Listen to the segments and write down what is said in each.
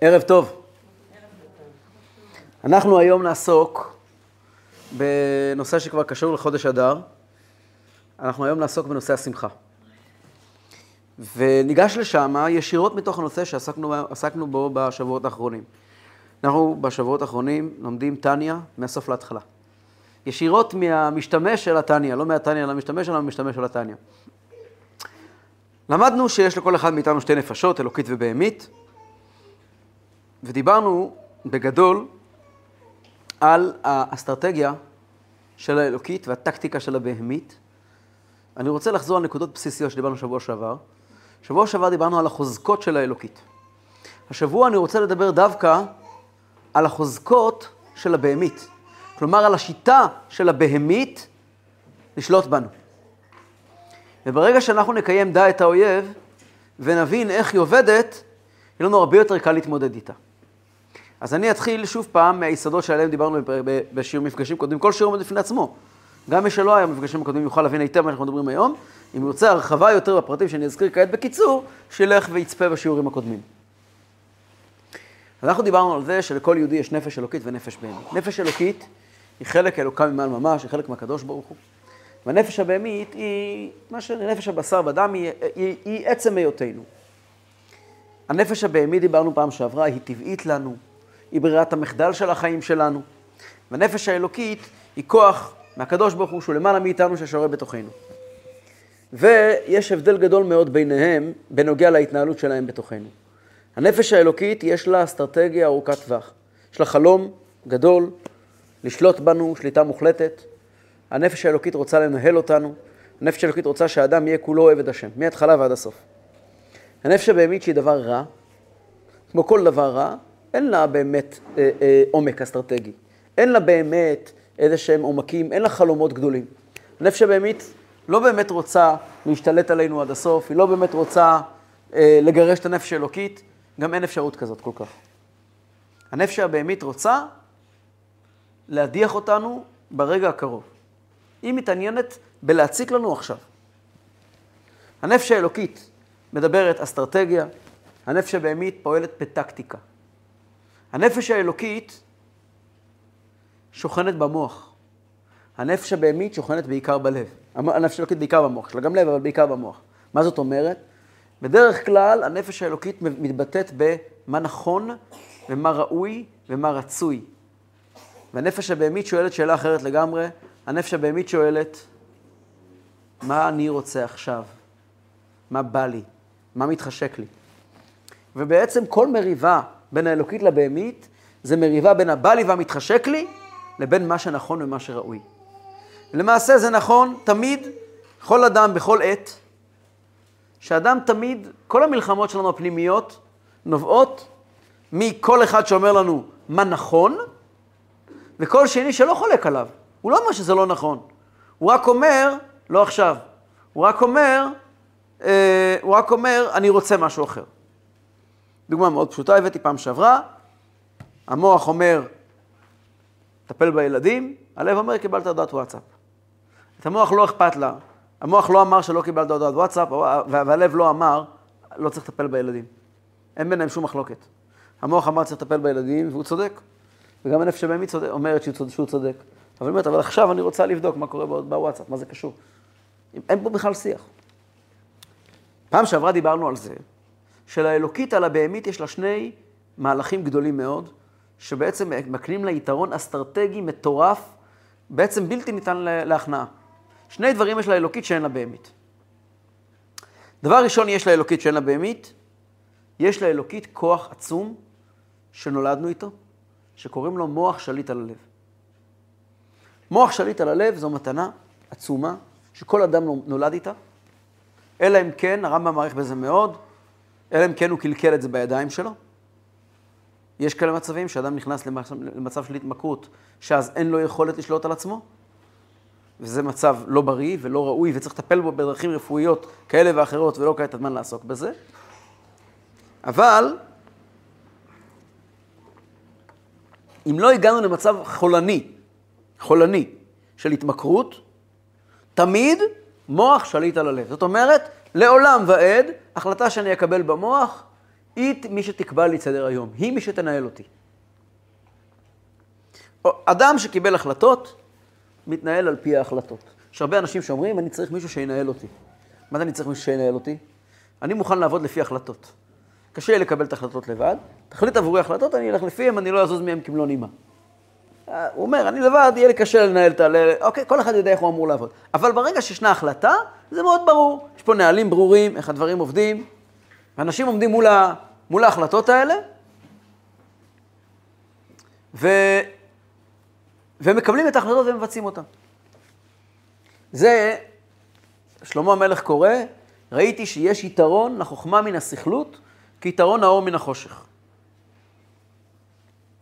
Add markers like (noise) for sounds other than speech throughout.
ערב טוב. אנחנו היום נעסוק בנושא שכבר קשור לחודש אדר. אנחנו היום נעסוק בנושא השמחה. וניגש לשם ישירות מתוך הנושא שעסקנו בו בשבועות האחרונים. אנחנו בשבועות האחרונים לומדים טניה מהסוף להתחלה. ישירות מהמשתמש של הטניה, לא מהטניה למשתמש, אלא מהמשתמש של הטניה. למדנו שיש לכל אחד מאיתנו שתי נפשות, אלוקית ובהמית, ודיברנו בגדול על האסטרטגיה של האלוקית והטקטיקה של הבהמית. אני רוצה לחזור על נקודות בסיסיות שדיברנו שבוע שעבר. שבוע שעבר דיברנו על החוזקות של האלוקית. השבוע אני רוצה לדבר דווקא על החוזקות של הבהמית. כלומר, על השיטה של הבהמית לשלוט בנו. וברגע שאנחנו נקיים דע את האויב ונבין איך היא עובדת, יהיה לנו הרבה יותר קל להתמודד איתה. אז אני אתחיל שוב פעם מהיסודות שעליהם דיברנו בשיעור מפגשים קודמים. כל שיעור עומד בפני עצמו. גם מי שלא היה במפגשים הקודמים יוכל להבין היטב מה שאנחנו מדברים היום. אם רוצה הרחבה יותר בפרטים שאני אזכיר כעת בקיצור, שילך ויצפה בשיעורים הקודמים. אנחנו דיברנו על זה שלכל יהודי יש נפש אלוקית ונפש בהמית. נפש אלוקית היא חלק אלוקה ממעל ממש, היא חלק מהקדוש ברוך הוא. והנפש הבהמית היא, מה שנפש הבשר בדם, היא, היא, היא עצם היותנו. הנפש הבהמית, דיברנו פעם שעברה, היא טבעית לנו, היא ברירת המחדל של החיים שלנו. והנפש האלוקית היא כוח מהקדוש ברוך הוא, שהוא למעלה מאיתנו, ששורה בתוכנו. ויש הבדל גדול מאוד ביניהם, בנוגע להתנהלות שלהם בתוכנו. הנפש האלוקית, יש לה אסטרטגיה ארוכת טווח. יש לה חלום גדול, לשלוט בנו שליטה מוחלטת. הנפש האלוקית רוצה לנהל אותנו. הנפש האלוקית רוצה שהאדם יהיה כולו עבד השם, מההתחלה ועד הסוף. הנפש הבהמית שהיא דבר רע, כמו כל דבר רע, אין לה באמת אה, אה, עומק אסטרטגי. אין לה באמת איזה שהם עומקים, אין לה חלומות גדולים. הנפש הבהמית לא באמת רוצה להשתלט עלינו עד הסוף, היא לא באמת רוצה אה, לגרש את הנפש האלוקית, גם אין אפשרות כזאת כל כך. הנפש הבהמית רוצה להדיח אותנו ברגע הקרוב. היא מתעניינת בלהציק לנו עכשיו. הנפש האלוקית מדברת אסטרטגיה, הנפש הבהמית פועלת בטקטיקה. הנפש האלוקית שוכנת במוח. הנפש הבהמית שוכנת בעיקר בלב. הנפש האלוקית בעיקר במוח, שלה גם לב, אבל בעיקר במוח. מה זאת אומרת? בדרך כלל הנפש האלוקית מתבטאת במה נכון ומה ראוי ומה רצוי. והנפש הבהמית שואלת שאלה אחרת לגמרי. הנפש הבהמית שואלת, מה אני רוצה עכשיו? מה בא לי? מה מתחשק לי? ובעצם כל מריבה בין האלוקית לבהמית, זה מריבה בין הבא לי והמתחשק לי, לבין מה שנכון ומה שראוי. למעשה זה נכון תמיד, כל אדם בכל עת, שאדם תמיד, כל המלחמות שלנו הפנימיות נובעות מכל אחד שאומר לנו מה נכון, וכל שני שלא חולק עליו. הוא לא אומר שזה לא נכון. הוא רק אומר, לא עכשיו, הוא רק אומר, אה, הוא רק אומר, אני רוצה משהו אחר. דוגמה מאוד פשוטה, הבאתי פעם שעברה, המוח אומר, טפל בילדים, הלב אומר, קיבלת הודעת וואטסאפ. את המוח לא אכפת לה, המוח לא אמר שלא קיבלת הודעת וואטסאפ, והלב לא אמר, לא צריך לטפל בילדים. אין ביניהם שום מחלוקת. המוח אמר צריך לטפל בילדים, והוא צודק. וגם הנפש הבהמית אומרת שהוא צודק. אבל אומרת, אבל עכשיו אני רוצה לבדוק מה קורה בוואטסאפ, מה זה קשור. אין פה בכלל שיח. פעם שעברה דיברנו על זה, שלאלוקית על הבהמית יש לה שני מהלכים גדולים מאוד, שבעצם מקנים לה יתרון אסטרטגי מטורף, בעצם בלתי ניתן להכנעה. שני דברים יש לאלוקית שאין לה בהמית. דבר ראשון יש לאלוקית שאין לה בהמית, יש לאלוקית כוח עצום שנולדנו איתו, שקוראים לו מוח שליט על הלב. מוח שליט על הלב זו מתנה עצומה שכל אדם נולד איתה, אלא אם כן, הרמב"ם מעריך בזה מאוד, אלא אם כן הוא קלקל את זה בידיים שלו. יש כאלה מצבים שאדם נכנס למצב של התמכרות, שאז אין לו יכולת לשלוט על עצמו, וזה מצב לא בריא ולא ראוי, וצריך לטפל בו בדרכים רפואיות כאלה ואחרות, ולא כעת הזמן לעסוק בזה. אבל, אם לא הגענו למצב חולני, חולני של התמכרות, תמיד מוח שליט על הלב. זאת אומרת, לעולם ועד, החלטה שאני אקבל במוח, היא מי שתקבע לי את סדר היום, היא מי שתנהל אותי. אדם שקיבל החלטות, מתנהל על פי ההחלטות. יש הרבה אנשים שאומרים, אני צריך מישהו שינהל אותי. מה זה אני צריך מישהו שינהל אותי? אני מוכן לעבוד לפי החלטות. קשה לי לקבל את ההחלטות לבד, תחליט עבורי החלטות, אני אלך לפיהם, אני לא אזוז מהם כמלוא נימה. אה, הוא אומר, אני לבד, יהיה לי קשה לנהל את ה... אוקיי, כל אחד יודע איך הוא אמור לעבוד. אבל ברגע שישנה החלטה, זה מאוד ברור. יש פה נהלים ברורים, איך הדברים עובדים. אנשים עומדים מול, ה... מול ההחלטות האלה, ו... ומקבלים את ההחלטות ומבצעים אותן. זה, שלמה המלך קורא, ראיתי שיש יתרון לחוכמה מן הסכלות, כיתרון האור מן החושך.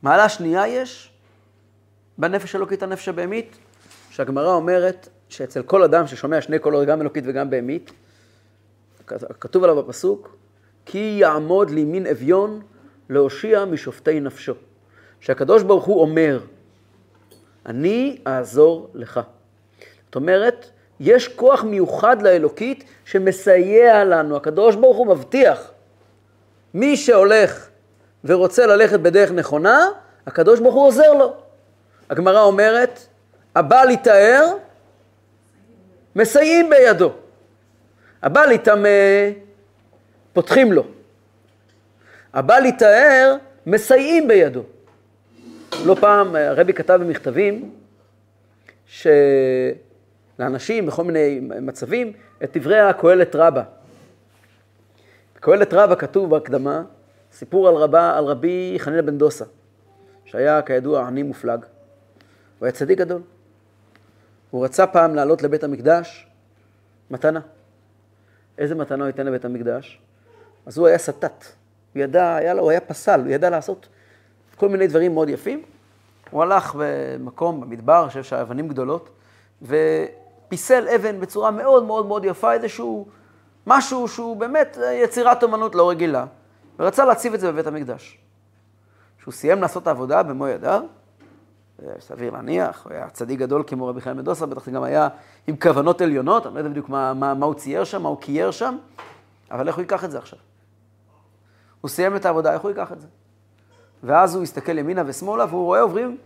מעלה שנייה יש בנפש אלוקית הנפש הבהמית, שהגמרא אומרת שאצל כל אדם ששומע שני קולות, גם אלוקית וגם בהמית, כתוב עליו בפסוק, כי יעמוד לימין אביון להושיע משופטי נפשו. שהקדוש ברוך הוא אומר, אני אעזור לך. זאת אומרת, יש כוח מיוחד לאלוקית שמסייע לנו. הקדוש ברוך הוא מבטיח, מי שהולך ורוצה ללכת בדרך נכונה, הקדוש ברוך הוא עוזר לו. הגמרא אומרת, הבא להיטהר, מסייעים בידו. הבא להיטמא, פותחים לו. הבא להיטהר, מסייעים בידו. לא פעם הרבי כתב במכתבים שלאנשים בכל מיני מצבים את דברי הקהלת רבה. בקהלת רבה כתוב בהקדמה סיפור על, רבה, על רבי חנינא בן דוסה, שהיה כידוע עני מופלג. הוא היה צדיק גדול. הוא רצה פעם לעלות לבית המקדש, מתנה. איזה מתנה הוא ייתן לבית המקדש? אז הוא היה סטת. הוא ידע, היה לו, הוא היה פסל, הוא ידע לעשות כל מיני דברים מאוד יפים. הוא הלך במקום, במדבר, שיש אבנים גדולות, ופיסל אבן בצורה מאוד מאוד מאוד יפה, איזשהו משהו שהוא באמת יצירת אומנות לא רגילה, ורצה להציב את זה בבית המקדש. כשהוא סיים לעשות את העבודה במו ידיו, סביר להניח, הוא היה צדיק גדול כמו רבי חיים מדוסה, בטח גם היה עם כוונות עליונות, אני לא יודע בדיוק מה, מה, מה הוא צייר שם, מה הוא קייר שם, אבל איך הוא ייקח את זה עכשיו? הוא סיים את העבודה, איך הוא ייקח את זה? ואז הוא הסתכל ימינה ושמאלה, והוא רואה עוברים,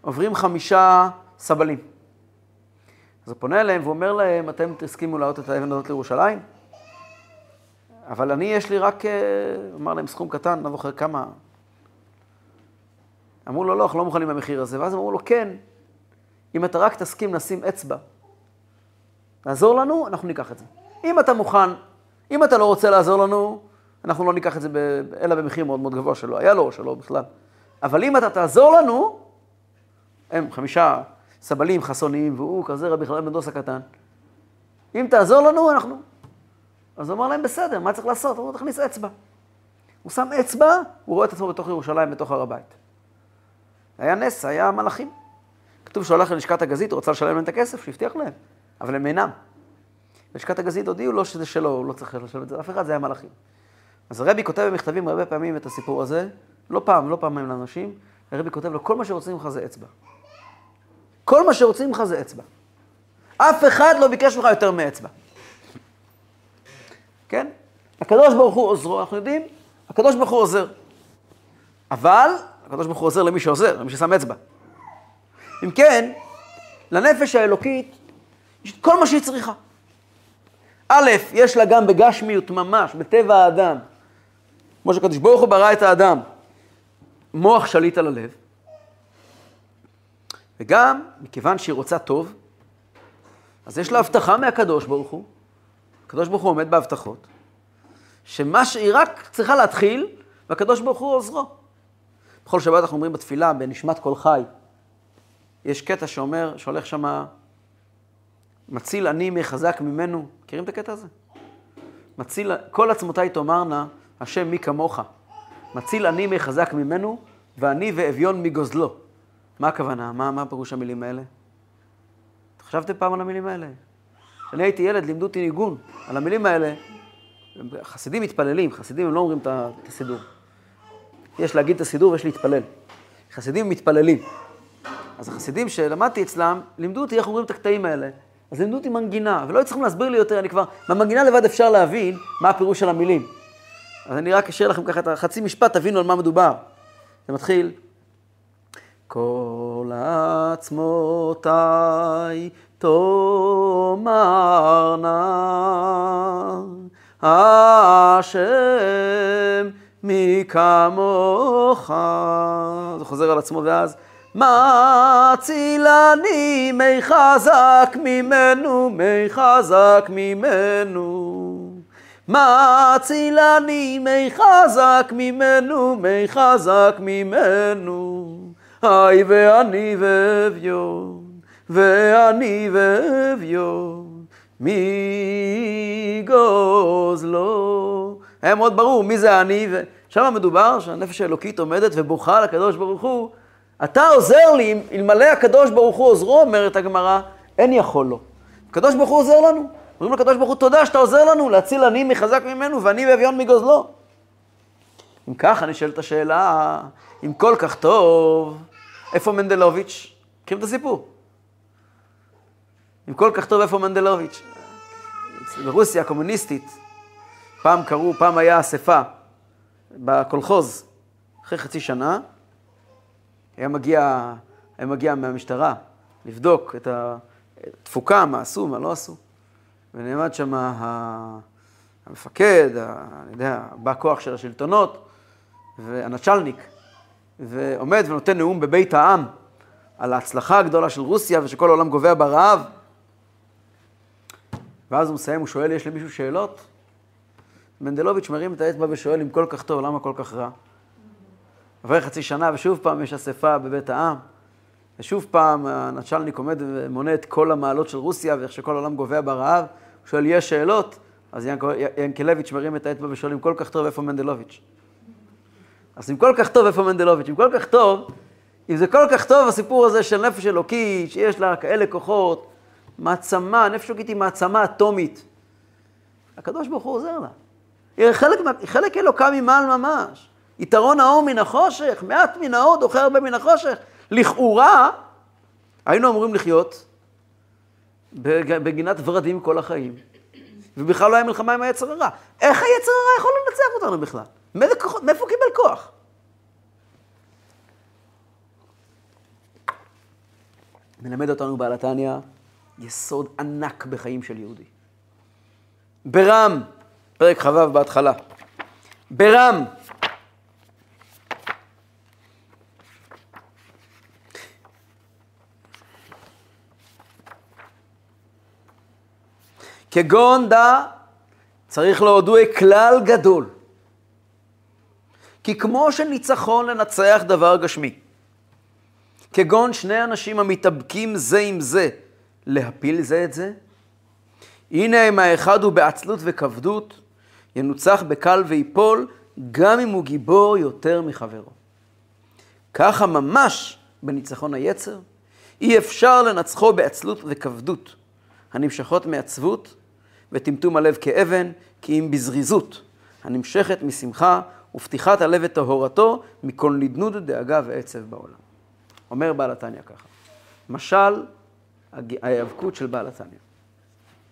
עוברים חמישה סבלים. אז הוא פונה אליהם ואומר להם, אתם תסכימו להעלות את האבן הזאת לירושלים? אבל אני, יש לי רק, אה, אמר להם סכום קטן, לא זוכר כמה. אמרו לו, לא, אנחנו לא מוכנים במחיר הזה. ואז אמרו לו, כן, אם אתה רק תסכים לשים אצבע, לעזור לנו, אנחנו ניקח את זה. אם אתה מוכן, אם אתה לא רוצה לעזור לנו, אנחנו לא ניקח את זה ב... אלא במחיר מאוד מאוד גבוה שלא היה לו או שלא בכלל. אבל אם אתה תעזור לנו, הם חמישה סבלים חסוניים, והוא כזה רבי חנן בן דוס הקטן. אם תעזור לנו, אנחנו... אז הוא אמר להם, בסדר, מה צריך לעשות? הוא אומר, תכניס אצבע. הוא שם אצבע, הוא רואה את עצמו בתוך ירושלים, בתוך הר הבית. היה נס, היה מלאכים. כתוב שהוא הלך ללשכת הגזית, הוא רצה לשלם להם את הכסף, שהבטיח להם, אבל הם אינם. לשכת הגזית הודיעו לו שזה שלו, הוא לא צריך לשלם את זה, אף אחד, זה היה מלאכים. אז הרבי כותב במכתבים הרבה פעמים את הסיפור הזה, לא פעם, לא פעמים לאנשים, הרבי כותב לו, כל מה שרוצים ממך זה אצבע. כל מה שרוצים ממך זה אצבע. אף אחד לא ביקש ממך יותר מאצבע. כן? הקדוש ברוך הוא עוזרו, אנחנו יודעים, הקדוש ברוך הוא עוזר. אבל הקדוש ברוך הוא עוזר למי שעוזר, למי ששם אצבע. אם כן, לנפש האלוקית יש כל מה שהיא צריכה. א', יש לה גם בגשמיות ממש, בטבע האדם, כמו שקדוש ברוך הוא ברא את האדם, מוח שליט על הלב, וגם, מכיוון שהיא רוצה טוב, אז יש לה הבטחה מהקדוש ברוך הוא, הקדוש ברוך הוא עומד בהבטחות, שמה שהיא רק צריכה להתחיל, והקדוש ברוך הוא עוזרו. בכל שבת אנחנו אומרים בתפילה, בנשמת כל חי, יש קטע שאומר, שהולך שמה, מציל אני מחזק ממנו. מכירים את הקטע הזה? מציל, כל עצמותיי תאמרנה, השם מי כמוך. מציל אני מחזק ממנו, ואני ואביון מגוזלו. מה הכוונה? מה, מה פירוש המילים האלה? חשבתם פעם על המילים האלה? כשאני הייתי ילד, לימדו אותי ניגון על המילים האלה. חסידים מתפללים, חסידים הם לא אומרים את הסידור. יש להגיד את הסידור ויש להתפלל. חסידים מתפללים. אז החסידים שלמדתי אצלם, לימדו אותי איך אומרים את הקטעים האלה. אז לימדו אותי מנגינה, ולא צריכים להסביר לי יותר, אני כבר, מהמנגינה לבד אפשר להבין מה הפירוש של המילים. אז אני רק אשאיר לכם ככה את החצי משפט, תבינו על מה מדובר. זה מתחיל. כל עצמותיי תאמרנה, השם מי כמוך. זה חוזר על עצמו ואז, מצילני מי חזק ממנו, מי חזק ממנו. מצילני מי חזק ממנו, מי חזק ממנו. היי ואני ואביון, ואני ואביון, מי גוזלו. היה מאוד ברור מי זה אני, ושם מדובר שהנפש האלוקית עומדת ובוכה לקדוש ברוך הוא. אתה עוזר לי, אלמלא הקדוש ברוך הוא עוזרו, אומרת הגמרא, אין יכול לו. הקדוש ברוך הוא עוזר לנו. אומרים לקדוש ברוך הוא, תודה שאתה עוזר לנו להציל עני מחזק ממנו ואני ואביון מגוזלו. אם כך, אני שואל את השאלה, אם כל כך טוב, איפה מנדלוביץ'? מכירים את הסיפור? אם כל כך טוב, איפה מנדלוביץ'? ברוסיה הקומוניסטית, פעם קראו, פעם היה אספה בקולחוז, אחרי חצי שנה, היה מגיע, היה מגיע מהמשטרה לבדוק את התפוקה, מה עשו, מה לא עשו. ונעמד שם המפקד, אני יודע, בא כוח של השלטונות, והנצ'לניק, ועומד ונותן נאום בבית העם על ההצלחה הגדולה של רוסיה ושכל העולם גובע ברעב. ואז הוא מסיים, הוא שואל, יש למישהו שאלות? מנדלוביץ' מרים את האצבע ושואל, אם כל כך טוב, למה כל כך רע? עבר חצי שנה ושוב פעם יש אספה בבית העם, ושוב פעם הנצ'לניק עומד ומונה את כל המעלות של רוסיה ואיך שכל העולם גובע ברעב. הוא שואל, יש שאלות? אז ינקלביץ' מרים את האצבע ושואל, אם כל כך טוב, איפה מנדלוביץ'? אז אם כל כך טוב, איפה מנדלוביץ'? אם כל כך טוב, אם זה כל כך טוב הסיפור הזה של נפש אלוקית, שיש לה כאלה כוחות, מעצמה, נפש אלוקית היא מעצמה אטומית. הקדוש ברוך הוא עוזר לה. חלק, חלק אלוקה ממעל ממש. יתרון האור מן החושך, מעט מן האור דוחה הרבה מן החושך. לכאורה, היינו אמורים לחיות בגינת ורדים כל החיים, ובכלל לא היה מלחמה עם היצר הרע. איך היצר הרע יכול לנצח אותנו בכלל? מאיפה הוא קיבל כוח? מלמד אותנו בעל התניא יסוד ענק בחיים של יהודי. ברם, פרק כ"ו בהתחלה. ברם, כגון דא צריך להודו כלל גדול. כי כמו שניצחון לנצח דבר גשמי, כגון שני אנשים המתאבקים זה עם זה להפיל זה את זה, הנה אם האחד הוא בעצלות וכבדות, ינוצח בקל ויפול, גם אם הוא גיבור יותר מחברו. ככה ממש בניצחון היצר, אי אפשר לנצחו בעצלות וכבדות, הנמשכות מעצבות וטמטום הלב כאבן, כי אם בזריזות, הנמשכת משמחה ופתיחת הלב וטהורתו מכל נדנוד, דאגה ועצב בעולם. אומר בעל התניא ככה, משל ההיאבקות של בעל התניא.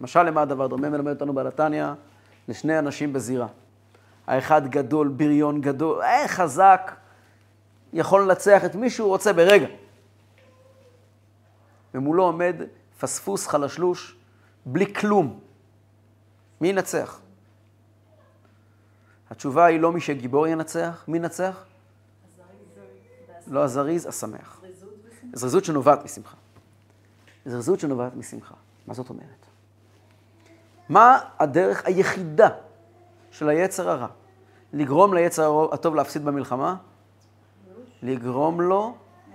משל למה הדבר דומה מלמד אותנו בעל התניא? לשני אנשים בזירה. האחד גדול, בריון גדול, אה, חזק, יכול לנצח את מי שהוא רוצה ברגע. ומולו עומד פספוס חלשלוש, בלי כלום. מי ינצח? התשובה היא לא מי שגיבור ינצח, מי ינצח? לא הזריז, השמח. זריזות שנובעת משמחה. זריזות שנובעת משמחה. מה זאת אומרת? מה הדרך היחידה של היצר הרע? לגרום ליצר הטוב להפסיד במלחמה? לגרום לו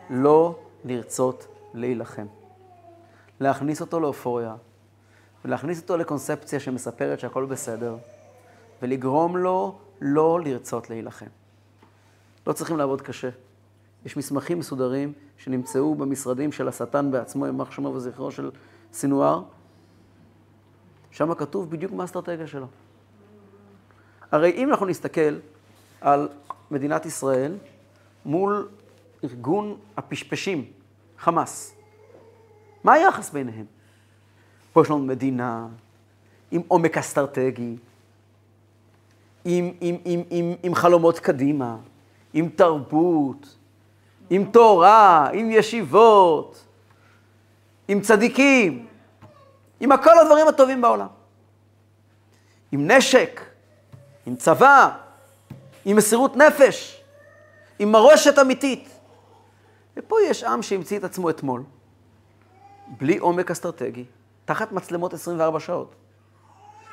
לא לרצות להילחם. להכניס אותו לאופוריה, ולהכניס אותו לקונספציה שמספרת שהכל בסדר, ולגרום לו לא לרצות להילחם. לא צריכים לעבוד קשה. יש מסמכים מסודרים שנמצאו במשרדים של השטן בעצמו, ימח שמו וזכרו של סינואר. שם כתוב בדיוק מה האסטרטגיה שלו. הרי אם אנחנו נסתכל על מדינת ישראל מול ארגון הפשפשים, חמאס, מה היחס ביניהם? פה יש לנו מדינה עם עומק אסטרטגי, עם, עם, עם, עם, עם חלומות קדימה, עם תרבות, עם תורה, עם ישיבות, עם צדיקים, עם כל הדברים הטובים בעולם. עם נשק, עם צבא, עם מסירות נפש, עם מורשת אמיתית. ופה יש עם שהמציא את עצמו אתמול, בלי עומק אסטרטגי, תחת מצלמות 24 שעות,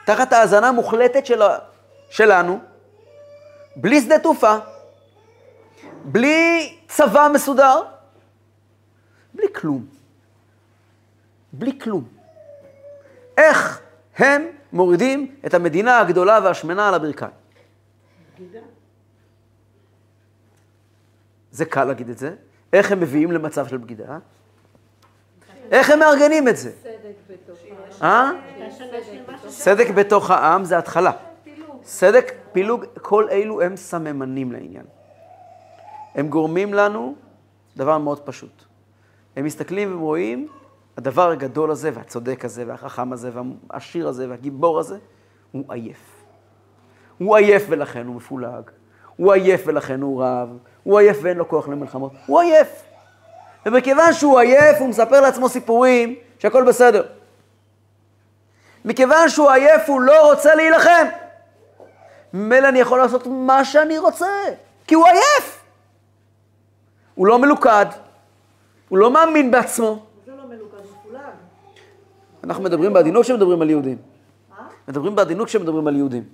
תחת האזנה מוחלטת של, שלנו, בלי שדה תעופה, בלי צבא מסודר, בלי כלום. בלי כלום. איך הם מורידים את המדינה הגדולה והשמנה על הברכיים? זה קל להגיד את זה. איך הם מביאים למצב של בגידה? איך הם מארגנים את זה? אה? סדק בתוך העם זה התחלה. סדק, פילוג, כל אלו הם סממנים לעניין. הם גורמים לנו דבר מאוד פשוט. הם מסתכלים ורואים, הדבר הגדול הזה, והצודק הזה, והחכם הזה, והעשיר הזה, והגיבור הזה, הוא עייף. הוא עייף ולכן הוא מפולג. הוא עייף ולכן הוא רב. הוא עייף ואין לו כוח למלחמות. הוא עייף. ומכיוון שהוא עייף, הוא מספר לעצמו סיפורים שהכל בסדר. מכיוון שהוא עייף, הוא לא רוצה להילחם. ממילא אני יכול לעשות מה שאני רוצה, כי הוא עייף. הוא לא מלוכד, הוא לא מאמין בעצמו. זה לא מלוכד, הוא מפולג. אנחנו מדברים בעדינות כשמדברים על יהודים. מדברים בעדינות כשמדברים על יהודים.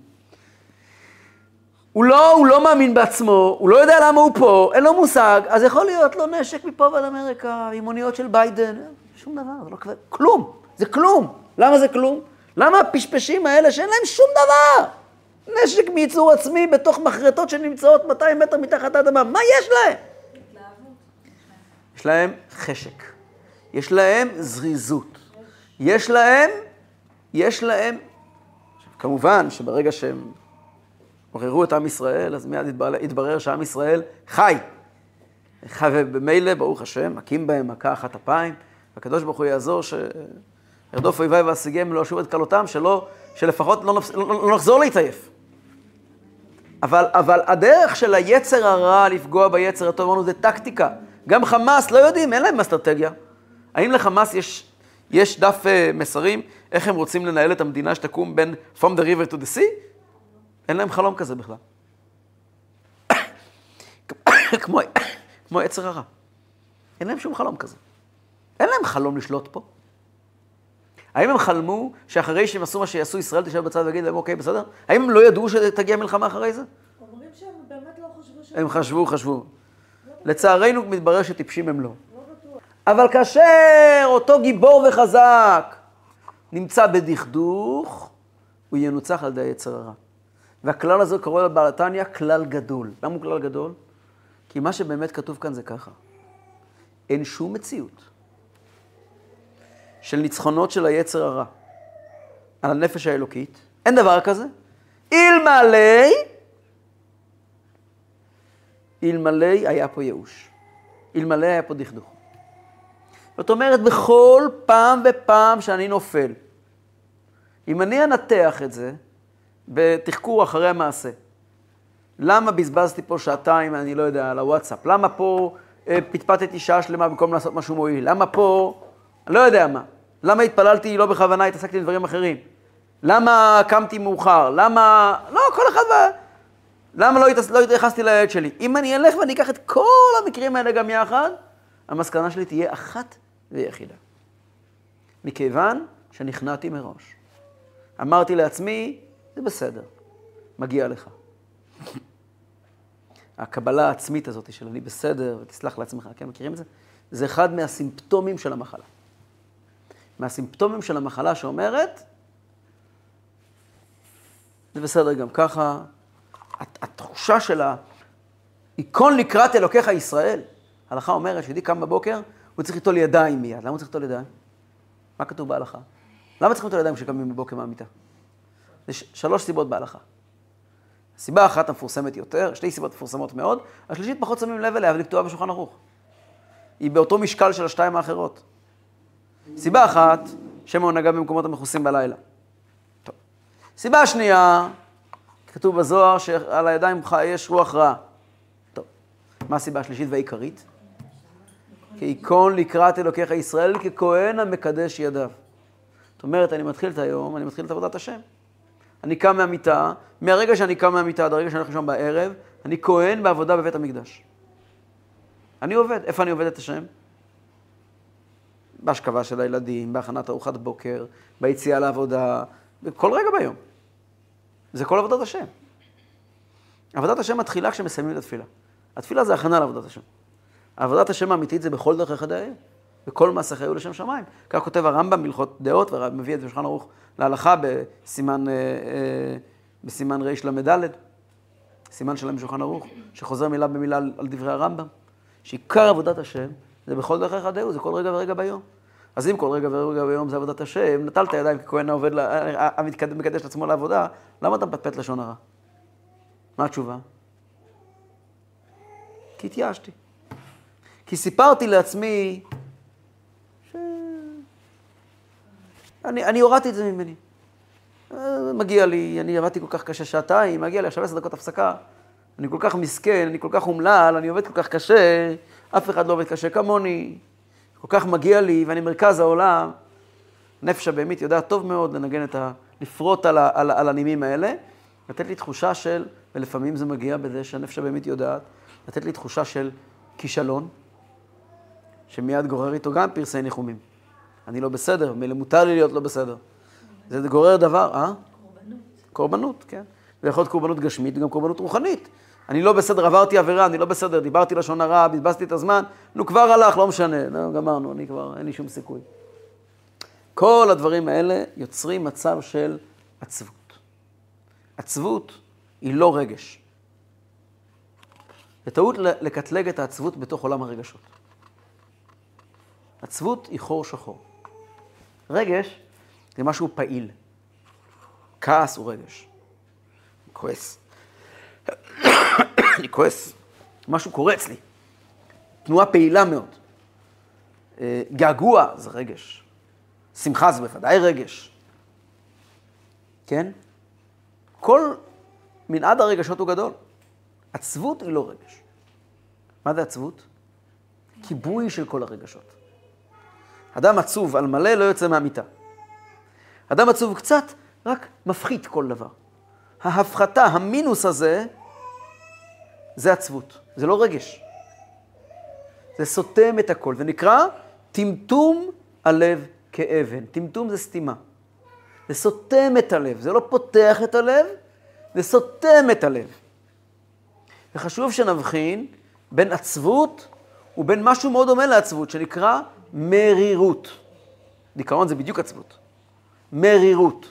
הוא לא, הוא לא מאמין בעצמו, הוא לא יודע למה הוא פה, אין לו מושג, אז יכול להיות לו נשק מפה ועד אמריקה, עם אוניות של ביידן, שום דבר, זה לא כזה, כלום, זה כלום. למה זה כלום? למה הפשפשים האלה שאין להם שום דבר? נשק מייצור עצמי בתוך מחרטות שנמצאות 200 מטר מתחת האדמה, מה יש להם? יש להם חשק, יש להם זריזות, יש להם, יש להם, כמובן שברגע שהם עוררו את עם ישראל, אז מיד התברר שעם ישראל חי. חי ובמילא, ברוך השם, מכים בהם מכה אחת אפיים, והקדוש ברוך הוא יעזור שירדוף אויביי ואשיגם לא אשוב את כלותם, שלא, שלפחות לא, נפס, לא, לא נחזור להתעייף. אבל, אבל הדרך של היצר הרע לפגוע ביצר הטוב, אמרנו, זה טקטיקה. גם חמאס, לא יודעים, אין להם אסטרטגיה. האם לחמאס יש, יש דף uh, מסרים, איך הם רוצים לנהל את המדינה שתקום בין From the river to the sea? אין להם חלום כזה בכלל. (coughs) כמו, כמו יצר הרע. אין להם שום חלום כזה. אין להם חלום לשלוט פה. האם הם חלמו שאחרי שהם עשו מה שיעשו, ישראל תשב בצד ויגיד להם, אוקיי, בסדר? האם הם לא ידעו שתגיע מלחמה אחרי זה? אומרים שהם באמת לא חשבו ש... הם חשבו, חשבו. לצערנו מתברר שטיפשים הם לא. אבל כאשר אותו גיבור וחזק נמצא בדכדוך, הוא ינוצח על ידי היצר הרע. והכלל הזה קורא לבעל התניא כלל גדול. למה הוא כלל גדול? כי מה שבאמת כתוב כאן זה ככה. אין שום מציאות של ניצחונות של היצר הרע על הנפש האלוקית. אין דבר כזה. אלמלא, אלמלא היה פה ייאוש. אלמלא היה פה דכדוך. זאת אומרת, בכל פעם ופעם שאני נופל, אם אני אנתח את זה, בתחקור אחרי המעשה. למה בזבזתי פה שעתיים, אני לא יודע, על הוואטסאפ? למה פה אה, פטפטתי שעה שלמה במקום לעשות משהו מועיל? למה פה, אני לא יודע מה. למה התפללתי לא בכוונה, התעסקתי עם דברים אחרים? למה קמתי מאוחר? למה... לא, כל אחד... ב... למה לא, התעס... לא התייחסתי לילד שלי? אם אני אלך ואני אקח את כל המקרים האלה גם יחד, המסקנה שלי תהיה אחת ויחידה. מכיוון שנכנעתי מראש. אמרתי לעצמי, זה בסדר, מגיע לך. הקבלה העצמית הזאת של אני בסדר ותסלח לעצמך, כן, מכירים את זה? זה אחד מהסימפטומים של המחלה. מהסימפטומים של המחלה שאומרת, זה בסדר גם ככה, התחושה של העיקון לקראת אלוקיך ישראל, ההלכה אומרת שיהודי קם בבוקר, הוא צריך ליטול ידיים מיד. למה הוא צריך ליטול ידיים? מה כתוב בהלכה? למה צריכים ליטול ידיים כשקמים בבוקר מהמיטה? יש שלוש סיבות בהלכה. סיבה אחת המפורסמת יותר, שתי סיבות מפורסמות מאוד, השלישית פחות שמים לב אליה, אבל היא כתובה בשולחן ערוך. היא באותו משקל של השתיים האחרות. סיבה אחת, שמא הוא נגע במקומות המכוסים בלילה. טוב. סיבה שנייה, כתוב בזוהר שעל הידיים יש רוח רעה. טוב, מה הסיבה השלישית והעיקרית? כי ייכון לקראת אלוקיך ישראל ככהן המקדש ידיו. זאת אומרת, אני מתחיל את היום, אני מתחיל את עבודת השם. אני קם מהמיטה, מהרגע שאני קם מהמיטה עד הרגע שאני הולך לישון בערב, אני כהן בעבודה בבית המקדש. אני עובד. איפה אני עובד את השם? בהשכבה של הילדים, בהכנת ארוחת בוקר, ביציאה לעבודה, בכל רגע ביום. זה כל עבודת השם. עבודת השם מתחילה כשמסיימים את התפילה. התפילה זה הכנה לעבודת השם. עבודת השם האמיתית זה בכל דרך יחדי וכל מעשיך היו לשם שמיים. כך כותב הרמב"ם בהלכות דעות, ומביא את זה בשולחן ערוך להלכה בסימן, אה, אה, בסימן רל"ד, סימן שלם בשולחן ערוך, שחוזר מילה במילה על, דברי הרמב"ם, שעיקר עבודת השם זה בכל דרך יחדי זה כל רגע ורגע ביום. אז אם כל רגע ורגע ביום זה עבודת השם, נטלת ידיים ככהן העובד, המקדש את עצמו לעבודה, למה אתה מפטפט לשון הרע? מה התשובה? כי התייאשתי. כי סיפרתי לעצמי ש... אני, אני הורדתי את זה ממני. אה, מגיע לי, אני עבדתי כל כך קשה שעתיים, מגיע לי עכשיו עשר דקות הפסקה. אני כל כך מסכן, אני כל כך אומלל, אני עובד כל כך קשה, אף אחד לא עובד קשה כמוני. כל כך מגיע לי, ואני מרכז העולם. נפש הבהמית יודעת טוב מאוד לנגן את ה... לפרוט על, ה, על, על הנימים האלה, לתת לי תחושה של, ולפעמים זה מגיע בזה שהנפש הבהמית יודעת, לתת לי תחושה של כישלון, שמיד גורר איתו גם פרסי ניחומים. אני לא בסדר, מילא מותר לי להיות לא בסדר. זה גורר דבר, אה? קורבנות. קורבנות, כן. זה יכול להיות קורבנות גשמית וגם קורבנות רוחנית. אני לא בסדר, עברתי עבירה, אני לא בסדר, דיברתי לשון הרע, בזבזתי את הזמן, נו כבר הלך, לא משנה, לא, גמרנו, אני כבר, אין לי שום סיכוי. כל הדברים האלה יוצרים מצב של עצבות. עצבות היא לא רגש. זה טעות לקטלג את העצבות בתוך עולם הרגשות. עצבות היא חור שחור. רגש זה משהו פעיל. כעס הוא רגש. כועס. (coughs) אני כועס. משהו קורה אצלי. תנועה פעילה מאוד. אה, געגוע זה רגש. שמחה זה בוודאי רגש. כן? כל מנעד הרגשות הוא גדול. עצבות היא לא רגש. מה זה עצבות? כיבוי של כל הרגשות. אדם עצוב על מלא לא יוצא מהמיטה. אדם עצוב קצת, רק מפחית כל דבר. ההפחתה, המינוס הזה, זה עצבות, זה לא רגש. זה סותם את הכל, זה נקרא טמטום הלב כאבן. טמטום זה סתימה. זה סותם את הלב, זה לא פותח את הלב, זה סותם את הלב. וחשוב שנבחין בין עצבות ובין משהו מאוד דומה לעצבות, שנקרא מרירות. דיכאון זה בדיוק עצבות. מרירות.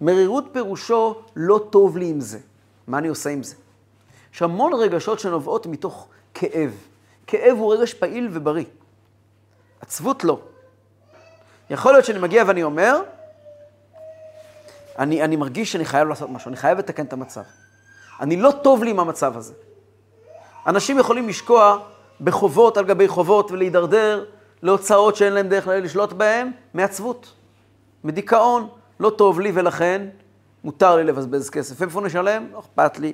מרירות פירושו לא טוב לי עם זה. מה אני עושה עם זה? יש המון רגשות שנובעות מתוך כאב. כאב הוא רגש פעיל ובריא. עצבות לא. יכול להיות שאני מגיע ואני אומר, אני, אני מרגיש שאני חייב לעשות משהו, אני חייב לתקן את המצב. אני לא טוב לי עם המצב הזה. אנשים יכולים לשקוע בחובות על גבי חובות ולהידרדר להוצאות שאין להם דרך לשלוט בהן, מעצבות, מדיכאון. לא טוב לי ולכן מותר לי לבזבז כסף. איפה נשלם? לא אכפת לי.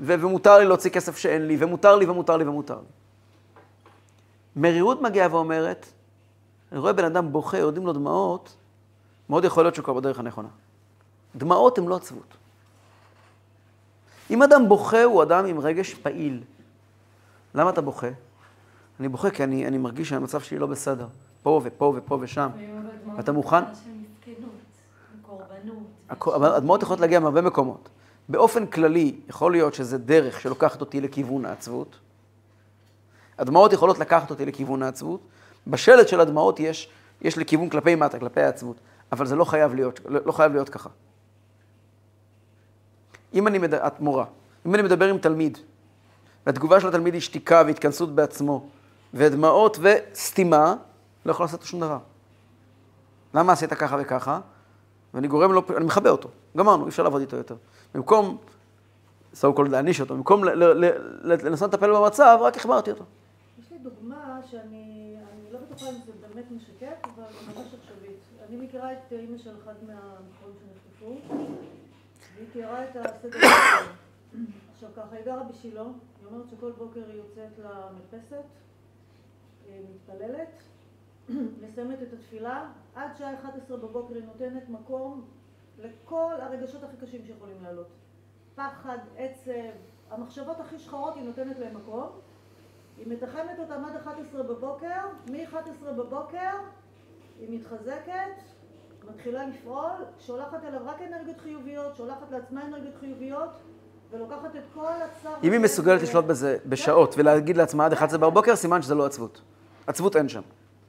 ו- ומותר לי להוציא כסף שאין לי, ומותר לי ומותר לי ומותר לי. מרירות מגיעה ואומרת, אני רואה בן אדם בוכה, יורדים לו דמעות, מאוד יכול להיות שהוא כבר בדרך הנכונה. דמעות הן לא עצבות. אם אדם בוכה, הוא אדם עם רגש פעיל. למה אתה בוכה? אני בוכה כי אני, אני מרגיש שהמצב שלי לא בסדר. פה ופה ופה ושם. אתה מוכן? אבל הדמעות יכולות להגיע מהרבה מקומות. באופן כללי, יכול להיות שזה דרך שלוקחת אותי לכיוון העצבות. הדמעות יכולות לקחת אותי לכיוון העצבות. בשלט של הדמעות יש, יש לי כיוון כלפי מטה, כלפי העצבות. אבל זה לא חייב להיות, לא, לא חייב להיות ככה. אם אני, מדבר, את מורה, אם אני מדבר עם תלמיד, והתגובה של התלמיד היא שתיקה והתכנסות בעצמו, ודמעות וסתימה, לא יכול לעשות שום דבר. למה עשית ככה וככה? ואני גורם לו, אני מכבה אותו. גמרנו, אי אפשר לעבוד איתו יותר. במקום, סו קולד להעניש אותו, במקום לנסות לטפל במצב, רק החמרתי אותו. יש לי דוגמה שאני לא בטוחה אם זה באמת משקף, אבל ממש עכשווית. אני מכירה את אימא של אחד מהמכון שנחטפו. והיא תיארה את הסדר. עכשיו ככה, היא גרה בשילה, היא אומרת שכל בוקר היא יוצאת למרפסת, מתפללת, מסיימת את התפילה, עד שעה 11 בבוקר היא נותנת מקום לכל הרגשות הכי קשים שיכולים לעלות. פחד, עצב, המחשבות הכי שחורות היא נותנת להם מקום. היא מתחמת אותם עד 11 בבוקר, מ-11 בבוקר היא מתחזקת, מתחילה לפעול, שולחת אליו רק אנרגיות חיוביות, שולחת לעצמה אנרגיות חיוביות, ולוקחת את כל הצער... אם היא מסוגלת לשלוט בזה בשעות ולהגיד לעצמה עד 11 בבוקר, סימן שזה לא עצבות. עצבות אין שם.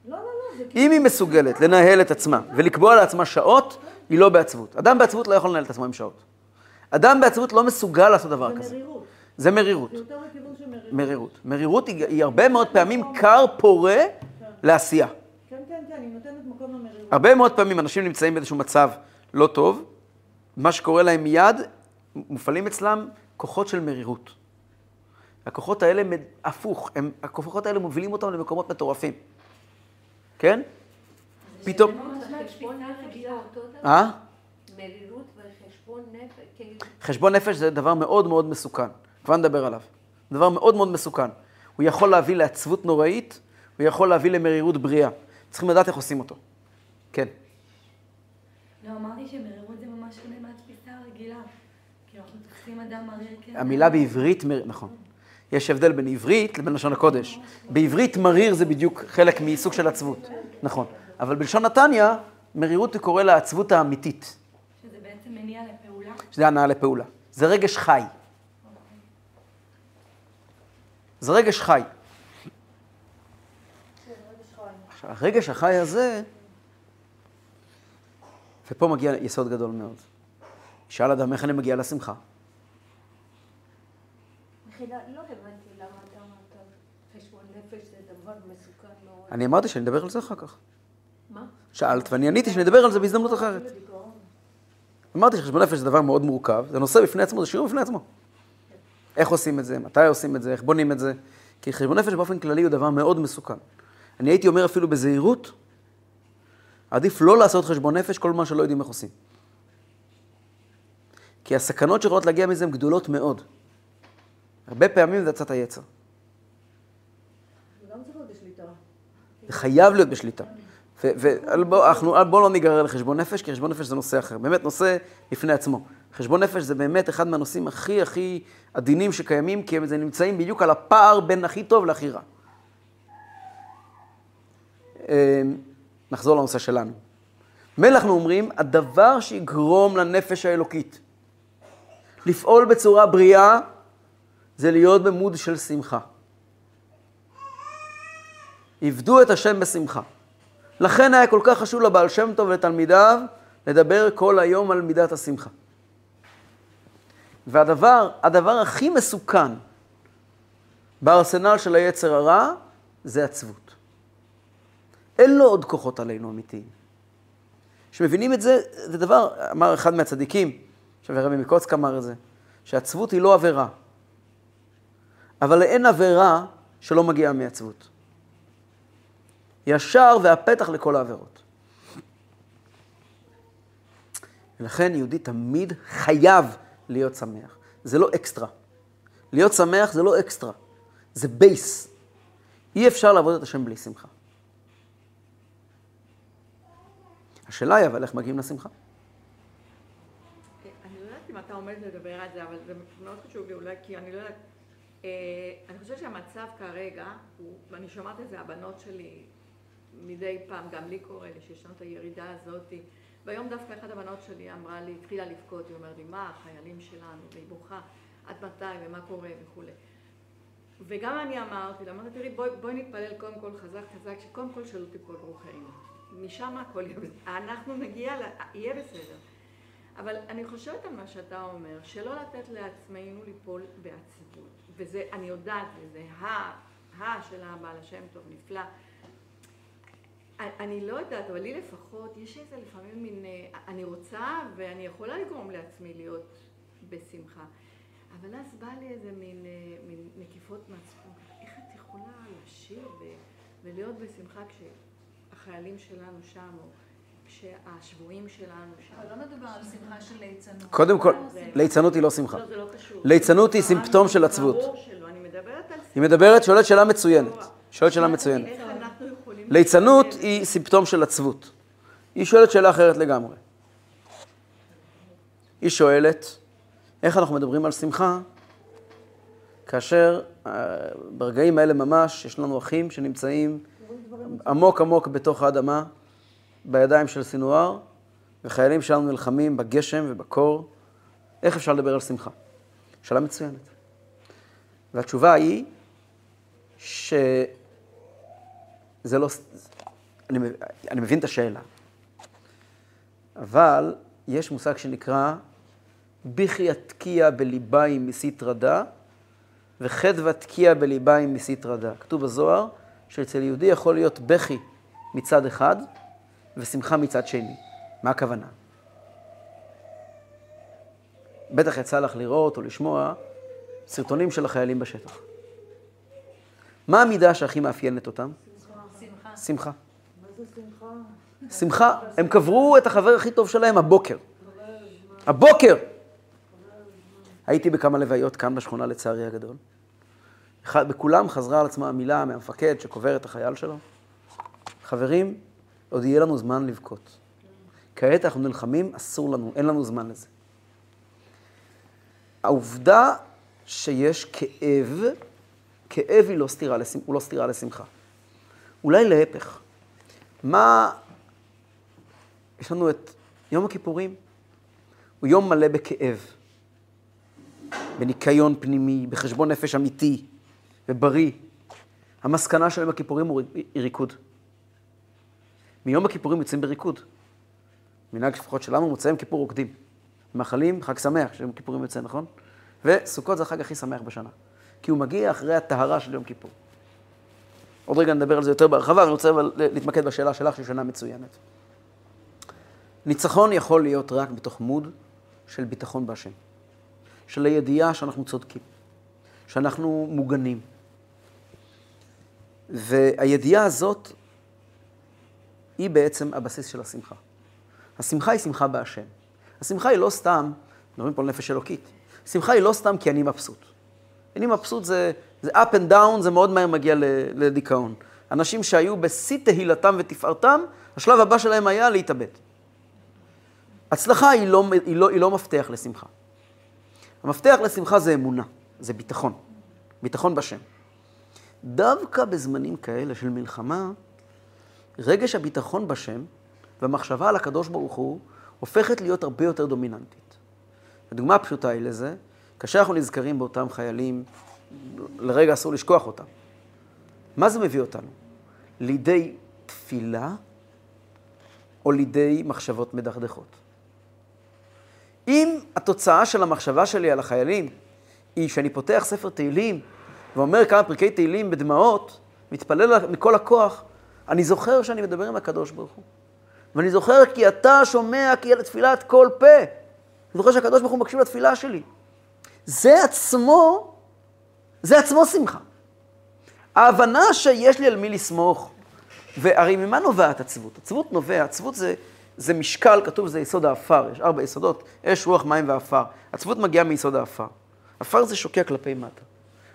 לא, לא, לא, אם היא מסוגלת לנהל את עצמה ולקבוע לעצמה שעות, היא לא בעצבות. אדם בעצבות לא יכול לנהל את עצמו עם שעות. אדם בעצבות לא מסוגל לעשות דבר זה כזה. זה מרירות. זה יותר לכיוון של מרירות. מרירות. מרירות היא, היא הרבה מאוד פעמים כר פורה לעשייה. כן, כן, כן, היא נותנת מקום למרירות. הרבה מאוד פעמים אנשים נמצאים באיזשהו מצב לא טוב, מה שקורה להם מיד, מופעלים אצלם כוחות של מרירות. הכוחות האלה, הפוך, הם, הכוחות האלה מובילים אותם למקומות מטורפים. כן? פתאום, חשבון נפש זה אותו דבר? אה? מרירות וחשבון נפש, כאילו, חשבון נפש זה דבר מאוד מאוד מסוכן, כבר נדבר עליו. דבר מאוד מאוד מסוכן. הוא יכול להביא לעצבות נוראית, הוא יכול להביא למרירות בריאה. צריכים לדעת איך עושים אותו. כן. לא, אמרתי שמרירות זה ממש שונה מהתפיסה הרגילה. כאילו, אנחנו תופסים אדם מריר כן. המילה בעברית, מר... נכון. יש הבדל בין עברית לבין לשון הקודש. בעברית מריר זה בדיוק חלק מסוג של עצבות. נכון. אבל בלשון נתניה, מרירות הוא קורא לעצבות האמיתית, שזה בעצם מניע לפעולה. שזה הנאה לפעולה. זה רגש חי. זה רגש חי. רגש חי. עכשיו, הרגש החי הזה, ופה מגיע יסוד גדול מאוד. שאל אדם, איך אני מגיע לשמחה? לא הבנתי למה אתה אמרת חשבון נפש זה דבר מסוכן מאוד. אני אמרתי שאני אדבר על זה אחר כך. מה? שאלת, ואני עניתי שנדבר על זה בהזדמנות אחרת. אמרתי שחשבון נפש זה דבר מאוד מורכב, זה נושא בפני עצמו, זה שיעור בפני עצמו. איך עושים את זה, מתי עושים את זה, איך בונים את זה. כי חשבון נפש באופן כללי הוא דבר מאוד מסוכן. אני הייתי אומר אפילו בזהירות, עדיף לא לעשות חשבון נפש כל מה שלא יודעים איך עושים. כי הסכנות שיכולות להגיע מזה הן גדולות מאוד. הרבה פעמים זה הצעת היצר. זה חייב להיות בשליטה. ובואו בוא לא ניגרר לחשבון נפש, כי חשבון נפש זה נושא אחר. באמת נושא בפני עצמו. חשבון נפש זה באמת אחד מהנושאים הכי הכי עדינים שקיימים, כי הם זה נמצאים בדיוק על הפער בין הכי טוב להכי רע. אה, נחזור לנושא שלנו. ממילא אנחנו אומרים, הדבר שיגרום לנפש האלוקית לפעול בצורה בריאה, זה להיות במוד של שמחה. עבדו את השם בשמחה. לכן היה כל כך חשוב לבעל שם טוב ולתלמידיו לדבר כל היום על מידת השמחה. והדבר, הדבר הכי מסוכן בארסנל של היצר הרע זה עצבות. אין לו עוד כוחות עלינו אמיתיים. כשמבינים את זה, זה דבר, אמר אחד מהצדיקים, עכשיו הרבי מקוצק אמר את זה, שעצבות היא לא עבירה, אבל אין עבירה שלא מגיעה מעצבות. ישר והפתח לכל העבירות. ולכן יהודי תמיד חייב להיות שמח. זה לא אקסטרה. להיות שמח זה לא אקסטרה, זה base. אי אפשר לעבוד את השם בלי שמחה. השאלה היא אבל איך מגיעים לשמחה? אני לא יודעת אם אתה עומד לדבר על זה, אבל זה מאוד חשוב לי אולי, כי אני לא יודעת... אה, אני חושבת שהמצב כרגע, הוא, ואני שומעת את זה, הבנות שלי מדי פעם, גם לי קורה לי, שיש לנו את הירידה הזאת. והיום דווקא אחת הבנות שלי אמרה לי, התחילה לבכות, היא אומרת לי, מה, החיילים שלנו, והיא בוכה, עד מתי ומה קורה וכולי. וגם אני אמרתי לה, אמרתי, תראי, בואי, בואי נתפלל קודם כל חזק חזק, שקודם כל שלא תיפול רוחנו. משם הכל יהיה. אנחנו נגיע, ל... יהיה בסדר. אבל אני חושבת על מה שאתה אומר, שלא לתת לעצמנו ליפול בעצבות. וזה, אני יודעת, וזה ה, ה של הבעל השם טוב, נפלא. אני- לא יודעת, אבל לי לפחות, יש איזה לפעמים מין, אה, אני רוצה ואני יכולה לגרום לעצמי להיות בשמחה. אבל אז בא לי איזה מין, אה, מין נקיפות מצפון, איך את יכולה לשיר ולהיות בשמחה כשהחיילים שלנו שם, או שהשבויים שלנו שם. אבל לא מדובר על שמחה של ליצנות. קודם כל, ליצנות היא לא שמחה. לא, זה לא קשור. ליצנות היא סימפטום של עצבות. ברור שלא, אני מדברת על היא מדברת, שואלת שאלה מצוינת. שואלת שאלה מצוינת. ליצנות. היא סימפטום של עצבות. היא שואלת שאלה אחרת לגמרי. היא שואלת, איך אנחנו מדברים על שמחה, כאשר אה, ברגעים האלה ממש יש לנו אחים שנמצאים עמוק עמוק בתוך האדמה, בידיים של סינואר, וחיילים שלנו נלחמים בגשם ובקור. איך אפשר לדבר על שמחה? שאלה מצוינת. והתשובה היא שזה לא... אני, אני מבין את השאלה, אבל יש מושג שנקרא ביחי התקיע בליביים מסיתרא דא וחדווה תקיע בליביים מסיתרא דא. כתוב בזוהר שאצל יהודי יכול להיות בכי מצד אחד ושמחה מצד שני. מה הכוונה? בטח יצא לך לראות או לשמוע סרטונים של החיילים בשטח. מה המידה שהכי מאפיינת אותם? שמחה. שמחה. מה זה שמחה? שמחה, הם קברו את החבר הכי טוב שלהם הבוקר. הבוקר! הייתי בכמה לוויות כאן בשכונה לצערי הגדול. בכולם חזרה על עצמה המילה מהמפקד שקובר את החייל שלו. חברים, עוד יהיה לנו זמן לבכות. כעת אנחנו נלחמים, אסור לנו, אין לנו זמן לזה. העובדה שיש כאב, כאב היא לא סתירה, לשמ- הוא לא סתירה לשמחה. אולי להפך. מה... יש לנו את יום הכיפורים, הוא יום מלא בכאב, בניקיון פנימי, בחשבון נפש אמיתי ובריא. המסקנה של יום הכיפורים היא ריקוד. מיום הכיפורים יוצאים בריקוד. מנהג לפחות שלנו, מוצאי יום כיפור רוקדים. מאחלים חג שמח, שיום כיפורים יוצא, נכון? וסוכות זה החג הכי שמח בשנה. כי הוא מגיע אחרי הטהרה של יום כיפור. עוד רגע נדבר על זה יותר בהרחבה, אני רוצה אבל להתמקד בשאלה שלך, שהיא שאלה מצוינת. ניצחון יכול להיות רק בתוך מוד של ביטחון בהשם. של הידיעה שאנחנו צודקים, שאנחנו מוגנים. והידיעה הזאת היא בעצם הבסיס של השמחה. השמחה היא שמחה בהשם. השמחה היא לא סתם, מדברים פה על נפש אלוקית, שמחה היא לא סתם כי אני מבסוט. אני מבסוט זה, זה up and down, זה מאוד מהר מגיע לדיכאון. אנשים שהיו בשיא תהילתם ותפארתם, השלב הבא שלהם היה להתאבד. הצלחה היא לא, היא, לא, היא לא מפתח לשמחה. המפתח לשמחה זה אמונה, זה ביטחון, ביטחון בשם. דווקא בזמנים כאלה של מלחמה, רגש הביטחון בשם והמחשבה על הקדוש ברוך הוא הופכת להיות הרבה יותר דומיננטית. הדוגמה הפשוטה היא לזה, כאשר אנחנו נזכרים באותם חיילים, לרגע אסור לשכוח אותם. מה זה מביא אותנו? לידי תפילה או לידי מחשבות מדכדכות? אם התוצאה של המחשבה שלי על החיילים היא שאני פותח ספר תהילים ואומר כמה פרקי תהילים בדמעות, מתפלל מכל הכוח, אני זוכר שאני מדבר עם הקדוש ברוך הוא. ואני זוכר כי אתה שומע כי אל תפילת כל פה. אני זוכר שהקדוש ברוך הוא מקשיב לתפילה שלי. זה עצמו, זה עצמו שמחה. ההבנה שיש לי על מי לסמוך, והרי ממה נובעת עצבות? עצבות נובע, עצבות זה, זה משקל, כתוב זה יסוד האפר, יש ארבע יסודות, אש, רוח, מים ועפר. עצבות מגיעה מיסוד האפר. עפר זה שוקע כלפי מטה.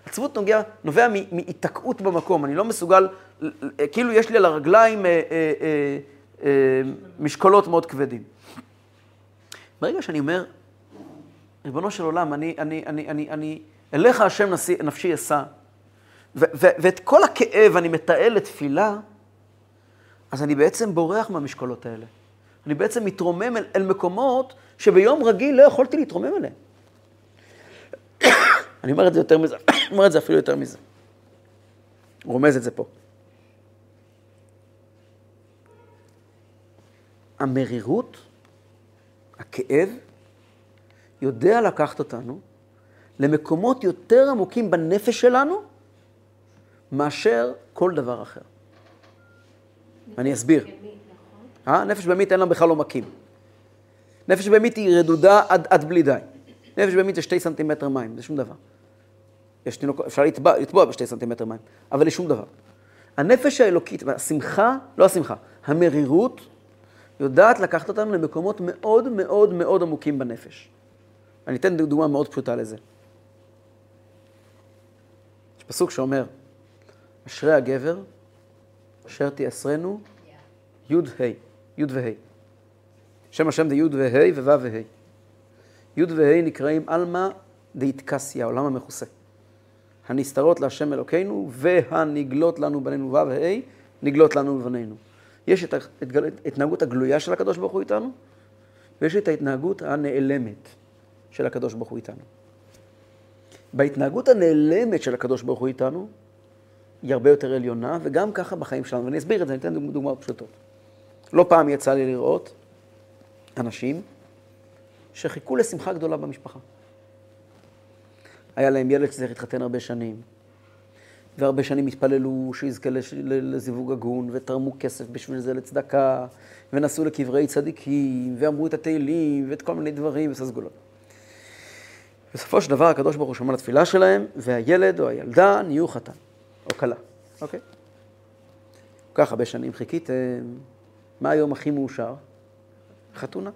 עצבות נוגע, נובע מהיתקעות במקום, אני לא מסוגל, כאילו יש לי על הרגליים אה, אה, אה, אה, משקולות מאוד כבדים. ברגע שאני אומר, ריבונו של עולם, אני, אני, אני, אני, אני, אליך השם נשיא, נפשי אשא, ואת כל הכאב אני מתעל לתפילה, אז אני בעצם בורח מהמשקולות האלה. אני בעצם מתרומם אל, אל מקומות שביום רגיל לא יכולתי להתרומם אליהם. אני אומר את זה יותר מזה, (coughs) אומר את זה אפילו יותר מזה. רומז את זה פה. המרירות, הכאב, יודע לקחת אותנו למקומות יותר עמוקים בנפש שלנו מאשר כל דבר אחר. אני אסביר. אה? נפש בהמית אין לה בכלל עומקים. נפש בהמית היא רדודה עד, עד בלי די. נפש בהמית זה שתי סנטימטר מים, זה שום דבר. יש תינוק, אפשר לטבוע, לטבוע בשתי סנטימטר מים, אבל זה שום דבר. הנפש האלוקית, והשמחה, לא השמחה, המרירות, יודעת לקחת אותנו למקומות מאוד מאוד מאוד עמוקים בנפש. אני אתן דוגמה מאוד פשוטה לזה. יש פסוק שאומר, אשרי הגבר, אשר תיאסרנו, י' ה', י' וה'. שם השם זה י' וה' וו' וה'. י' וה' נקראים עלמא דאיטקסיה, העולם המכוסה. הנסתרות להשם אלוקינו, והנגלות לנו בנינו ו' וה', נגלות לנו בבנינו. יש את ההתנהגות הגלויה של הקדוש ברוך הוא איתנו, ויש את ההתנהגות הנעלמת של הקדוש ברוך הוא איתנו. בהתנהגות הנעלמת של הקדוש ברוך הוא איתנו, היא הרבה יותר עליונה, וגם ככה בחיים שלנו. ואני אסביר את זה, אני אתן דוגמאות פשוטות. לא פעם יצא לי לראות אנשים שחיכו לשמחה גדולה במשפחה. היה להם ילד שצריך להתחתן הרבה שנים, והרבה שנים התפללו שיזכה לזיווג הגון, ותרמו כסף בשביל זה לצדקה, ונסעו לקברי צדיקים, ואמרו את התהילים, ואת כל מיני דברים, ועשו סגולות. בסופו של דבר הקדוש ברוך הוא שמע לתפילה שלהם, והילד או הילדה נהיו חתן, או כלה, אוקיי? כל כך הרבה שנים חיכיתם, מה היום הכי מאושר? חתונה.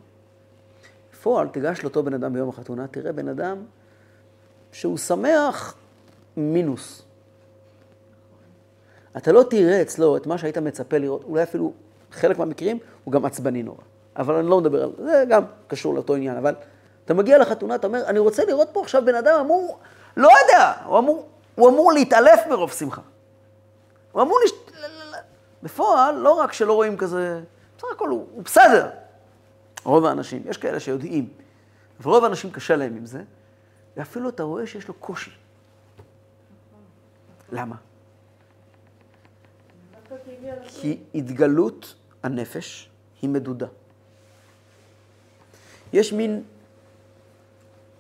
בפועל, תיגש לאותו בן אדם ביום החתונה, תראה בן אדם שהוא שמח מינוס. אתה לא תראה אצלו את מה שהיית מצפה לראות, אולי אפילו חלק מהמקרים הוא גם עצבני נורא. אבל אני לא מדבר על זה, זה גם קשור לאותו עניין, אבל אתה מגיע לחתונה, אתה אומר, אני רוצה לראות פה עכשיו בן אדם אמור, לא יודע, הוא אמור, הוא אמור להתעלף מרוב שמחה. הוא אמור לש... בפועל, לא רק שלא רואים כזה, בסך הכל הוא, הוא בסדר. רוב האנשים, יש כאלה שיודעים, אבל רוב האנשים קשה להם עם זה, ואפילו אתה רואה שיש לו קושי. למה? כי התגלות הנפש היא מדודה. יש מין...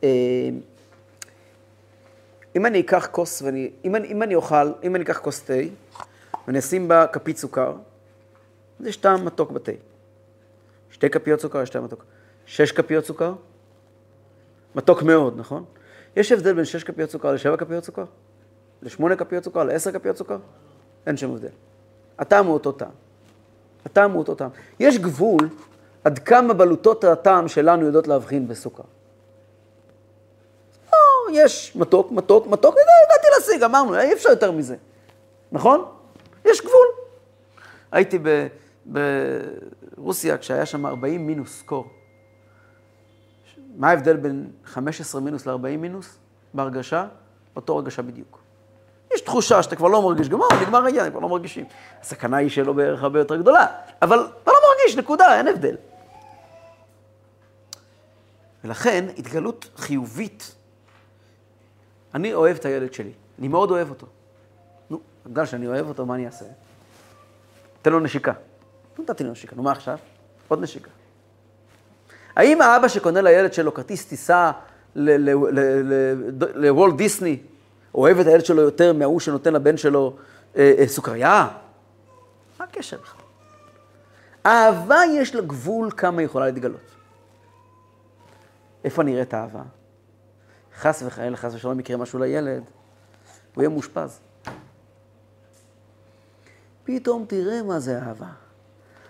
אה, אם אני אקח כוס ואני... אם אני, אם אני אוכל, אם אני אקח כוס תה ואני אשים בה כפית סוכר, אז יש טעם מתוק בתה. שתי כפיות סוכר, יש טעם מתוק. שש כפיות סוכר, מתוק מאוד, נכון? יש הבדל בין שש כפיות סוכר לשבע כפיות סוכר? לשמונה כפיות סוכר? לעשר כפיות סוכר? אין שם הבדל. הטעם הוא אותו טעם. הטעם הוא אותו טעם. יש גבול עד כמה בלוטות הטעם שלנו יודעות להבחין בסוכר. או, יש מתוק, מתוק, מתוק, הגעתי להשיג, אמרנו, אי אפשר יותר מזה. נכון? יש גבול. הייתי ברוסיה כשהיה שם 40 מינוס קור. מה ההבדל בין 15 מינוס ל-40 מינוס? בהרגשה, אותו הרגשה בדיוק. יש תחושה שאתה כבר לא מרגיש, גם נגמר העניין, כבר לא מרגישים. הסכנה היא שלא בערך הרבה יותר גדולה, אבל אתה לא מרגיש, נקודה, אין הבדל. ולכן, התגלות חיובית, אני אוהב את הילד שלי, אני מאוד אוהב אותו. נו, בגלל שאני אוהב אותו, מה אני אעשה? תן לו נשיקה. נתתי לו נשיקה, נו מה עכשיו? עוד נשיקה. האם האבא שקונה לילד שלו כרטיס טיסה לוולט דיסני, אוהב את הילד שלו יותר מההוא שנותן לבן שלו אה, אה, סוכריה? מה הקשר בכלל? אהבה יש לה גבול כמה יכולה להתגלות. איפה נראית אהבה? חס וחלילה, חס ושלום יקרה משהו לילד, הוא יהיה מאושפז. פתאום תראה מה זה אהבה.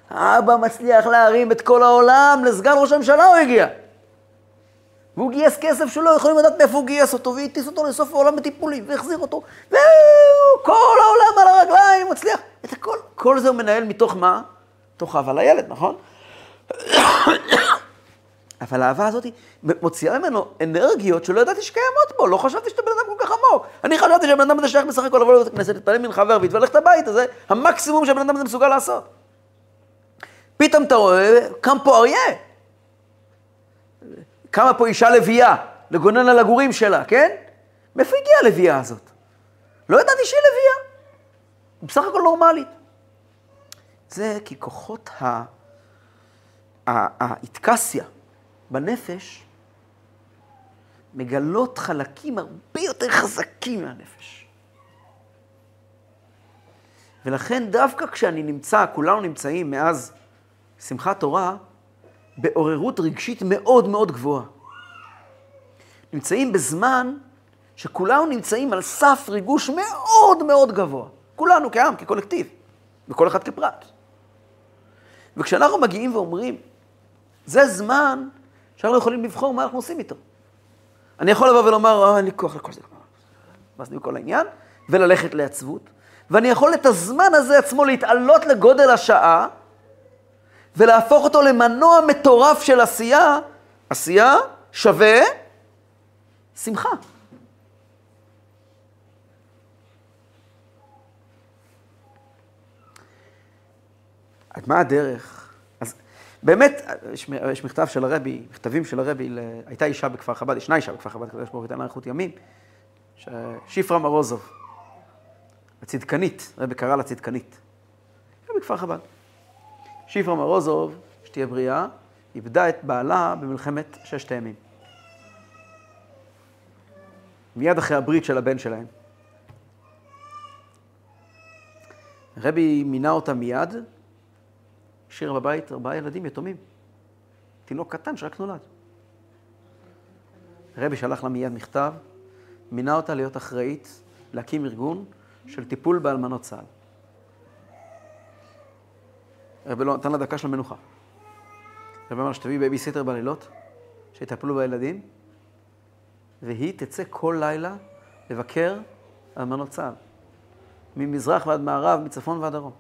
האבא מצליח להרים את כל העולם, לסגן ראש הממשלה הוא הגיע. והוא גייס כסף שלא יכולים לדעת מאיפה הוא גייס אותו, והטיס אותו לסוף העולם בטיפולים, והחזיר אותו, וכל העולם על הרגליים, מצליח. את הכל, כל זה הוא מנהל מתוך מה? מתוך אהבה לילד, נכון? (coughs) אבל האהבה הזאת מוציאה ממנו אנרגיות שלא ידעתי שקיימות בו, לא חשבתי שאתה בן אדם כל כך עמוק. אני חשבתי שהבן אדם הזה שייך בסך הכל לבוא לבית הכנסת, להתפלל מן חבר ולהתוולך את הבית הזה, המקסימום שהבן אדם הזה מסוגל לעשות. פתאום אתה רואה, קם פה אריה. קמה פה אישה לביאה, לגונן על הגורים שלה, כן? מאיפה הגיעה הלביאה הזאת? לא ידעתי שהיא לביאה. היא בסך הכל נורמלית. זה כי כוחות האיטקסיה בנפש מגלות חלקים הרבה יותר חזקים מהנפש. ולכן דווקא כשאני נמצא, כולנו נמצאים מאז שמחת תורה, בעוררות רגשית מאוד מאוד גבוהה. נמצאים בזמן שכולנו נמצאים על סף ריגוש מאוד מאוד גבוה. כולנו כעם, כקולקטיב, וכל אחד כפרט. וכשאנחנו מגיעים ואומרים, זה זמן שאנחנו יכולים לבחור מה אנחנו עושים איתו. אני יכול לבוא ולומר, אה, אין לי כוח לכל זה. ואז נהיו כל העניין, וללכת לעצבות. ואני יכול את הזמן הזה עצמו להתעלות לגודל השעה, ולהפוך אותו למנוע מטורף של עשייה, עשייה שווה שמחה. אז מה הדרך? אז באמת, יש, יש מכתב של הרבי, מכתבים של הרבי, ל... הייתה אישה בכפר חב"ד, ישנה אישה בכפר חב"ד, הקדוש ברוך הוא ייתן לה אריכות ימים, ש... שפרה מרוזוב, הצדקנית, הרבי קרא לה צדקנית. בכפר חב"ד. שפרה מרוזוב, שתהיה בריאה, איבדה את בעלה במלחמת ששת הימים. מיד אחרי הברית של הבן שלהם. הרבי מינה אותה מיד, השאיר בבית ארבעה ילדים יתומים. תינוק קטן שרק נולד. הרבי שלח לה מיד מכתב, מינה אותה להיות אחראית, להקים ארגון של טיפול באלמנות צה"ל. הרבי לא נתן לה דקה של מנוחה. הרבי אמר שתביא בייביסיטר בלילות, שיטפלו בילדים, והיא תצא כל לילה לבקר אלמנות צה"ל. ממזרח ועד מערב, מצפון ועד דרום.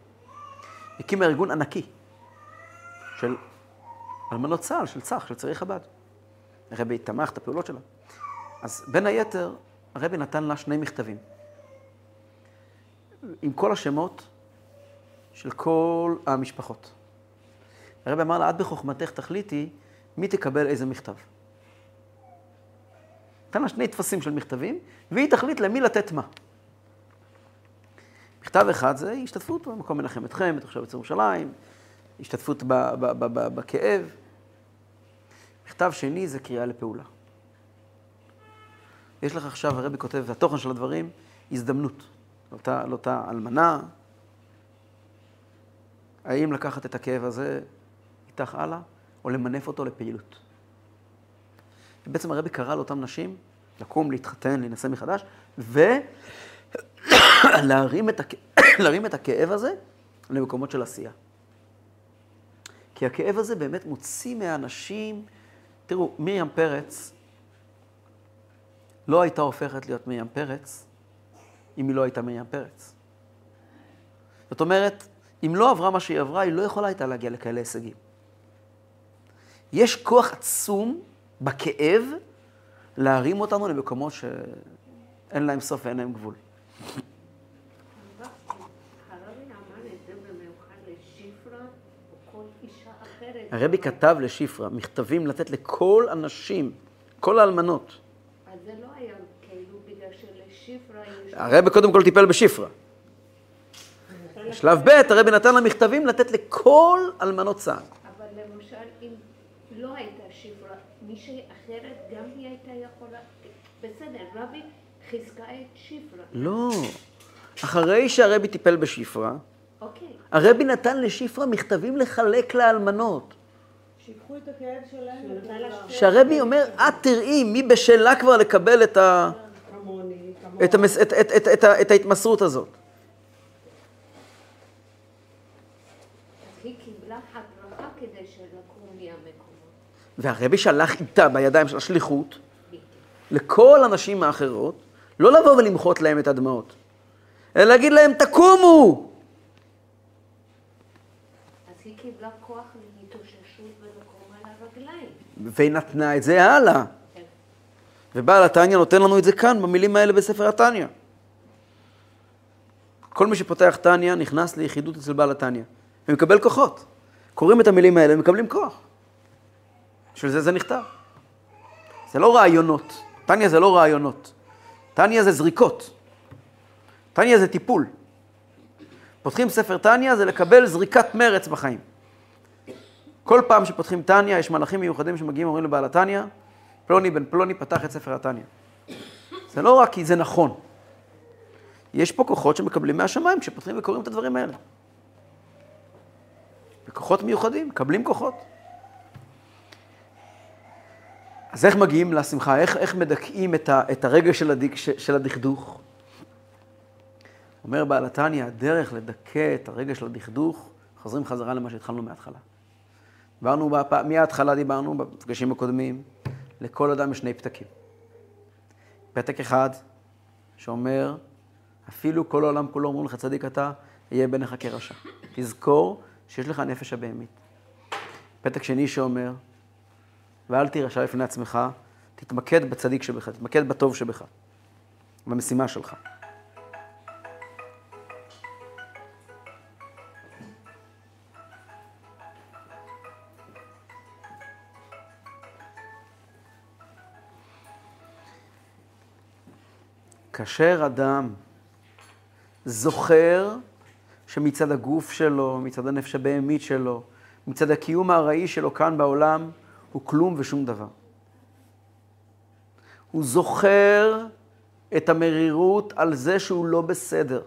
הקימה ארגון ענקי של אלמנות צה"ל, של צח, של צעירי חב"ד. הרבי תמך את הפעולות שלה. אז בין היתר, הרבי נתן לה שני מכתבים. עם כל השמות של כל המשפחות. הרבי אמר לה, את בחוכמתך תחליטי מי תקבל איזה מכתב. נתן לה שני טפסים של מכתבים, והיא תחליט למי לתת מה. מכתב אחד זה השתתפות במקום מנחם אתכם, את עכשיו אצל ירושלים, השתתפות בכאב. מכתב שני זה קריאה לפעולה. יש לך עכשיו, הרבי כותב, והתוכן של הדברים, הזדמנות. לאותה, לאותה אלמנה, האם לקחת את הכאב הזה איתך הלאה, או למנף אותו לפעילות. ובעצם הרבי קרא לאותן נשים לקום, להתחתן, להינשא מחדש, ולהרים את, הכ... (coughs) את הכאב הזה למקומות של עשייה. כי הכאב הזה באמת מוציא מהאנשים, תראו, מרים פרץ לא הייתה הופכת להיות מרים פרץ אם היא לא הייתה מרים פרץ. זאת אומרת, אם לא עברה מה שהיא עברה, היא לא יכולה הייתה להגיע לכאלה הישגים. יש כוח עצום בכאב להרים אותנו למקומות שאין להם סוף ואין להם גבול. הרבי כתב לשפרה מכתבים לתת לכל הנשים, כל האלמנות. אז זה לא היה כאילו בגלל שלשפרה יש... הרבי קודם כל טיפל בשפרה. שלב ב', הרבי נתן לה מכתבים לתת לכל אלמנות צה"ל. אבל למשל, אם לא הייתה שפרה, מישהי אחרת גם היא הייתה יכולה... בסדר, רבי חיזקה את שפרה. לא. אחרי שהרבי טיפל בשפרה, אוקיי. הרבי נתן לשפרה מכתבים לחלק לאלמנות. שיקחו את הכאב שלהם. שהרבי אומר, את תראי מי בשלה כבר לקבל את, ה... כמוני, את, המס... את, את, את, את, ה- את ההתמסרות הזאת. אז היא קיבלה הדרכה כדי שלקום מהמקומות. והרבי שלח איתה בידיים של השליחות לכל הנשים האחרות, לא לבוא ולמחות להם את הדמעות, אלא להגיד להם, תקומו! קיבלה כוח להתאוששות ולקום על הרגליים. והיא נתנה את זה הלאה. כן. ובעל התניא נותן לנו את זה כאן, במילים האלה בספר התניא. כל מי שפותח תניא נכנס ליחידות אצל בעל התניא, ומקבל כוחות. קוראים את המילים האלה ומקבלים כוח. בשביל זה זה נכתב. זה לא רעיונות. תניא זה לא רעיונות. תניא זה זריקות. תניא זה טיפול. פותחים ספר תניא זה לקבל זריקת מרץ בחיים. כל פעם שפותחים תניא, יש מלאכים מיוחדים שמגיעים ואומרים לבעל התניא, פלוני בן פלוני פתח את ספר התניא. זה לא רק כי זה נכון. יש פה כוחות שמקבלים מהשמיים כשפותחים וקוראים את הדברים האלה. וכוחות מיוחדים, מקבלים כוחות. אז איך מגיעים לשמחה? איך, איך מדכאים את, ה, את הרגע של, הדיק, של הדכדוך? אומר בעל התניא, הדרך לדכא את הרגע של הדכדוך, חוזרים חזרה למה שהתחלנו מההתחלה. דיברנו, בפ... מההתחלה דיברנו, במפגשים הקודמים, לכל אדם יש שני פתקים. פתק אחד, שאומר, אפילו כל העולם כולו אומרים לך צדיק אתה, יהיה בעיניך כרשע. תזכור שיש לך נפש הבהמית. פתק שני שאומר, ואל תירשע לפני עצמך, תתמקד בצדיק שבך, תתמקד בטוב שבך, במשימה שלך. כאשר אדם זוכר שמצד הגוף שלו, מצד הנפש הבהמית שלו, מצד הקיום הארעי שלו כאן בעולם, הוא כלום ושום דבר. הוא זוכר את המרירות על זה שהוא לא בסדר.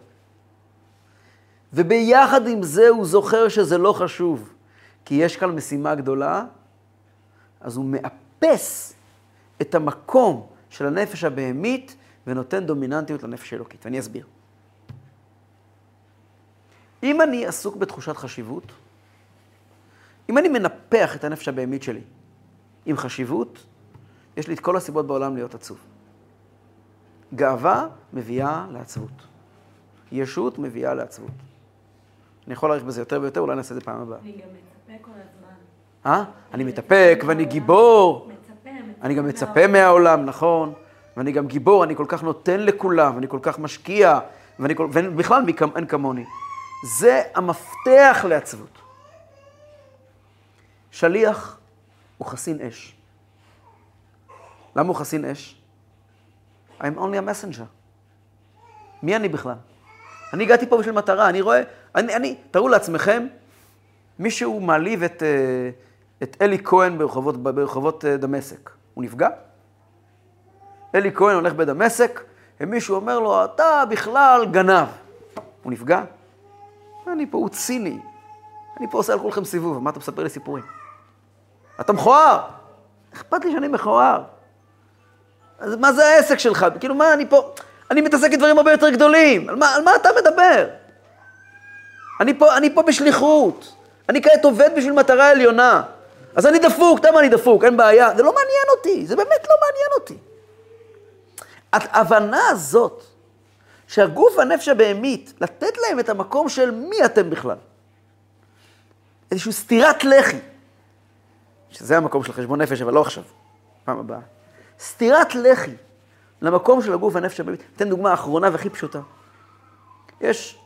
וביחד עם זה הוא זוכר שזה לא חשוב, כי יש כאן משימה גדולה, אז הוא מאפס את המקום של הנפש הבהמית ונותן דומיננטיות לנפש האלוקית. ואני אסביר. אם אני עסוק בתחושת חשיבות, אם אני מנפח את הנפש הבהמית שלי עם חשיבות, יש לי את כל הסיבות בעולם להיות עצוב. גאווה מביאה לעצבות. ישות מביאה לעצבות. אני יכול להאריך בזה יותר ויותר, אולי נעשה את זה פעם הבאה. אני גם מצפה כל הזמן. אה? אני מתאפק ואני גיבור. מצפה, אני גם מצפה מהעולם, נכון. ואני גם גיבור, אני כל כך נותן לכולם, ואני כל כך משקיע, ואני כל... ובכלל אין כמוני. זה המפתח לעצבות. שליח הוא חסין אש. למה הוא חסין אש? I'm only a messenger. מי אני בכלל? אני הגעתי פה בשביל מטרה, אני רואה, אני, אני, תארו לעצמכם, מישהו מעליב את, אה, את אלי כהן ברחובות, ברחובות אה, דמשק. הוא נפגע? אלי כהן הולך בדמשק, ומישהו אומר לו, אתה בכלל גנב. הוא נפגע? אני פה, הוא ציני. אני פה עושה על כולכם סיבוב, מה אתה מספר לי סיפורים? אתה מכוער. אכפת לי שאני מכוער. אז מה זה העסק שלך? כאילו, מה אני פה... אני מתעסק עם דברים הרבה יותר גדולים. על מה, על מה אתה מדבר? אני פה, אני פה בשליחות. אני כעת עובד בשביל מטרה עליונה. אז אני דפוק, אתה יודע מה אני דפוק, אין בעיה. זה לא מעניין אותי, זה באמת לא מעניין אותי. ההבנה הזאת, שהגוף והנפש הבהמית, לתת להם את המקום של מי אתם בכלל. איזושהי סטירת לחי, שזה המקום של חשבון נפש, אבל לא עכשיו, פעם הבאה. סטירת לחי למקום של הגוף והנפש הבהמית. אתן דוגמה אחרונה והכי פשוטה. יש,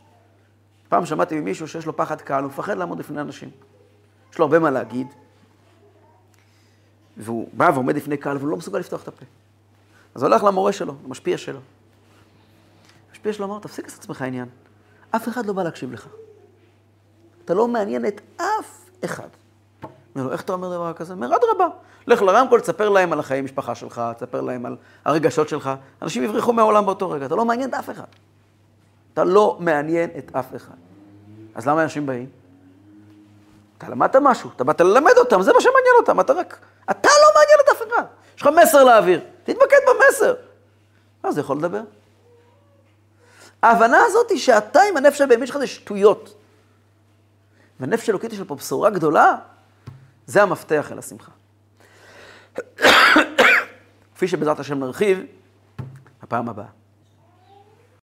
פעם שמעתי ממישהו שיש לו פחד קהל, הוא מפחד לעמוד לפני אנשים. יש לו הרבה מה להגיד, והוא בא ועומד לפני קהל, והוא לא מסוגל לפתוח את הפה. אז הוא הלך למורה שלו, למשפיע שלו. המשפיע שלו אמר, תפסיק לעשות עצמך עניין. אף אחד לא בא להקשיב לך. אתה לא מעניין את אף אחד. אומר לו, איך אתה אומר דבר כזה? אומר, אדרבה, לך לרמקול, תספר להם על החיי משפחה שלך, תספר להם על הרגשות שלך. אנשים יברחו מהעולם באותו רגע, אתה לא מעניין את אף אחד. אתה לא מעניין את אף אחד. אז למה אנשים באים? אתה למדת משהו, אתה באת ללמד אותם, זה מה שמעניין אותם, אתה רק... אתה לא מעניין את אף אחד. יש לך מסר להעביר, תתמקד במסר. אז יכול לדבר. ההבנה הזאת היא שאתה עם הנפש הבהמית שלך זה שטויות. והנפש אלוקית יש לה פה בשורה גדולה, זה המפתח אל השמחה. (coughs) כפי שבעזרת השם נרחיב, הפעם הבאה.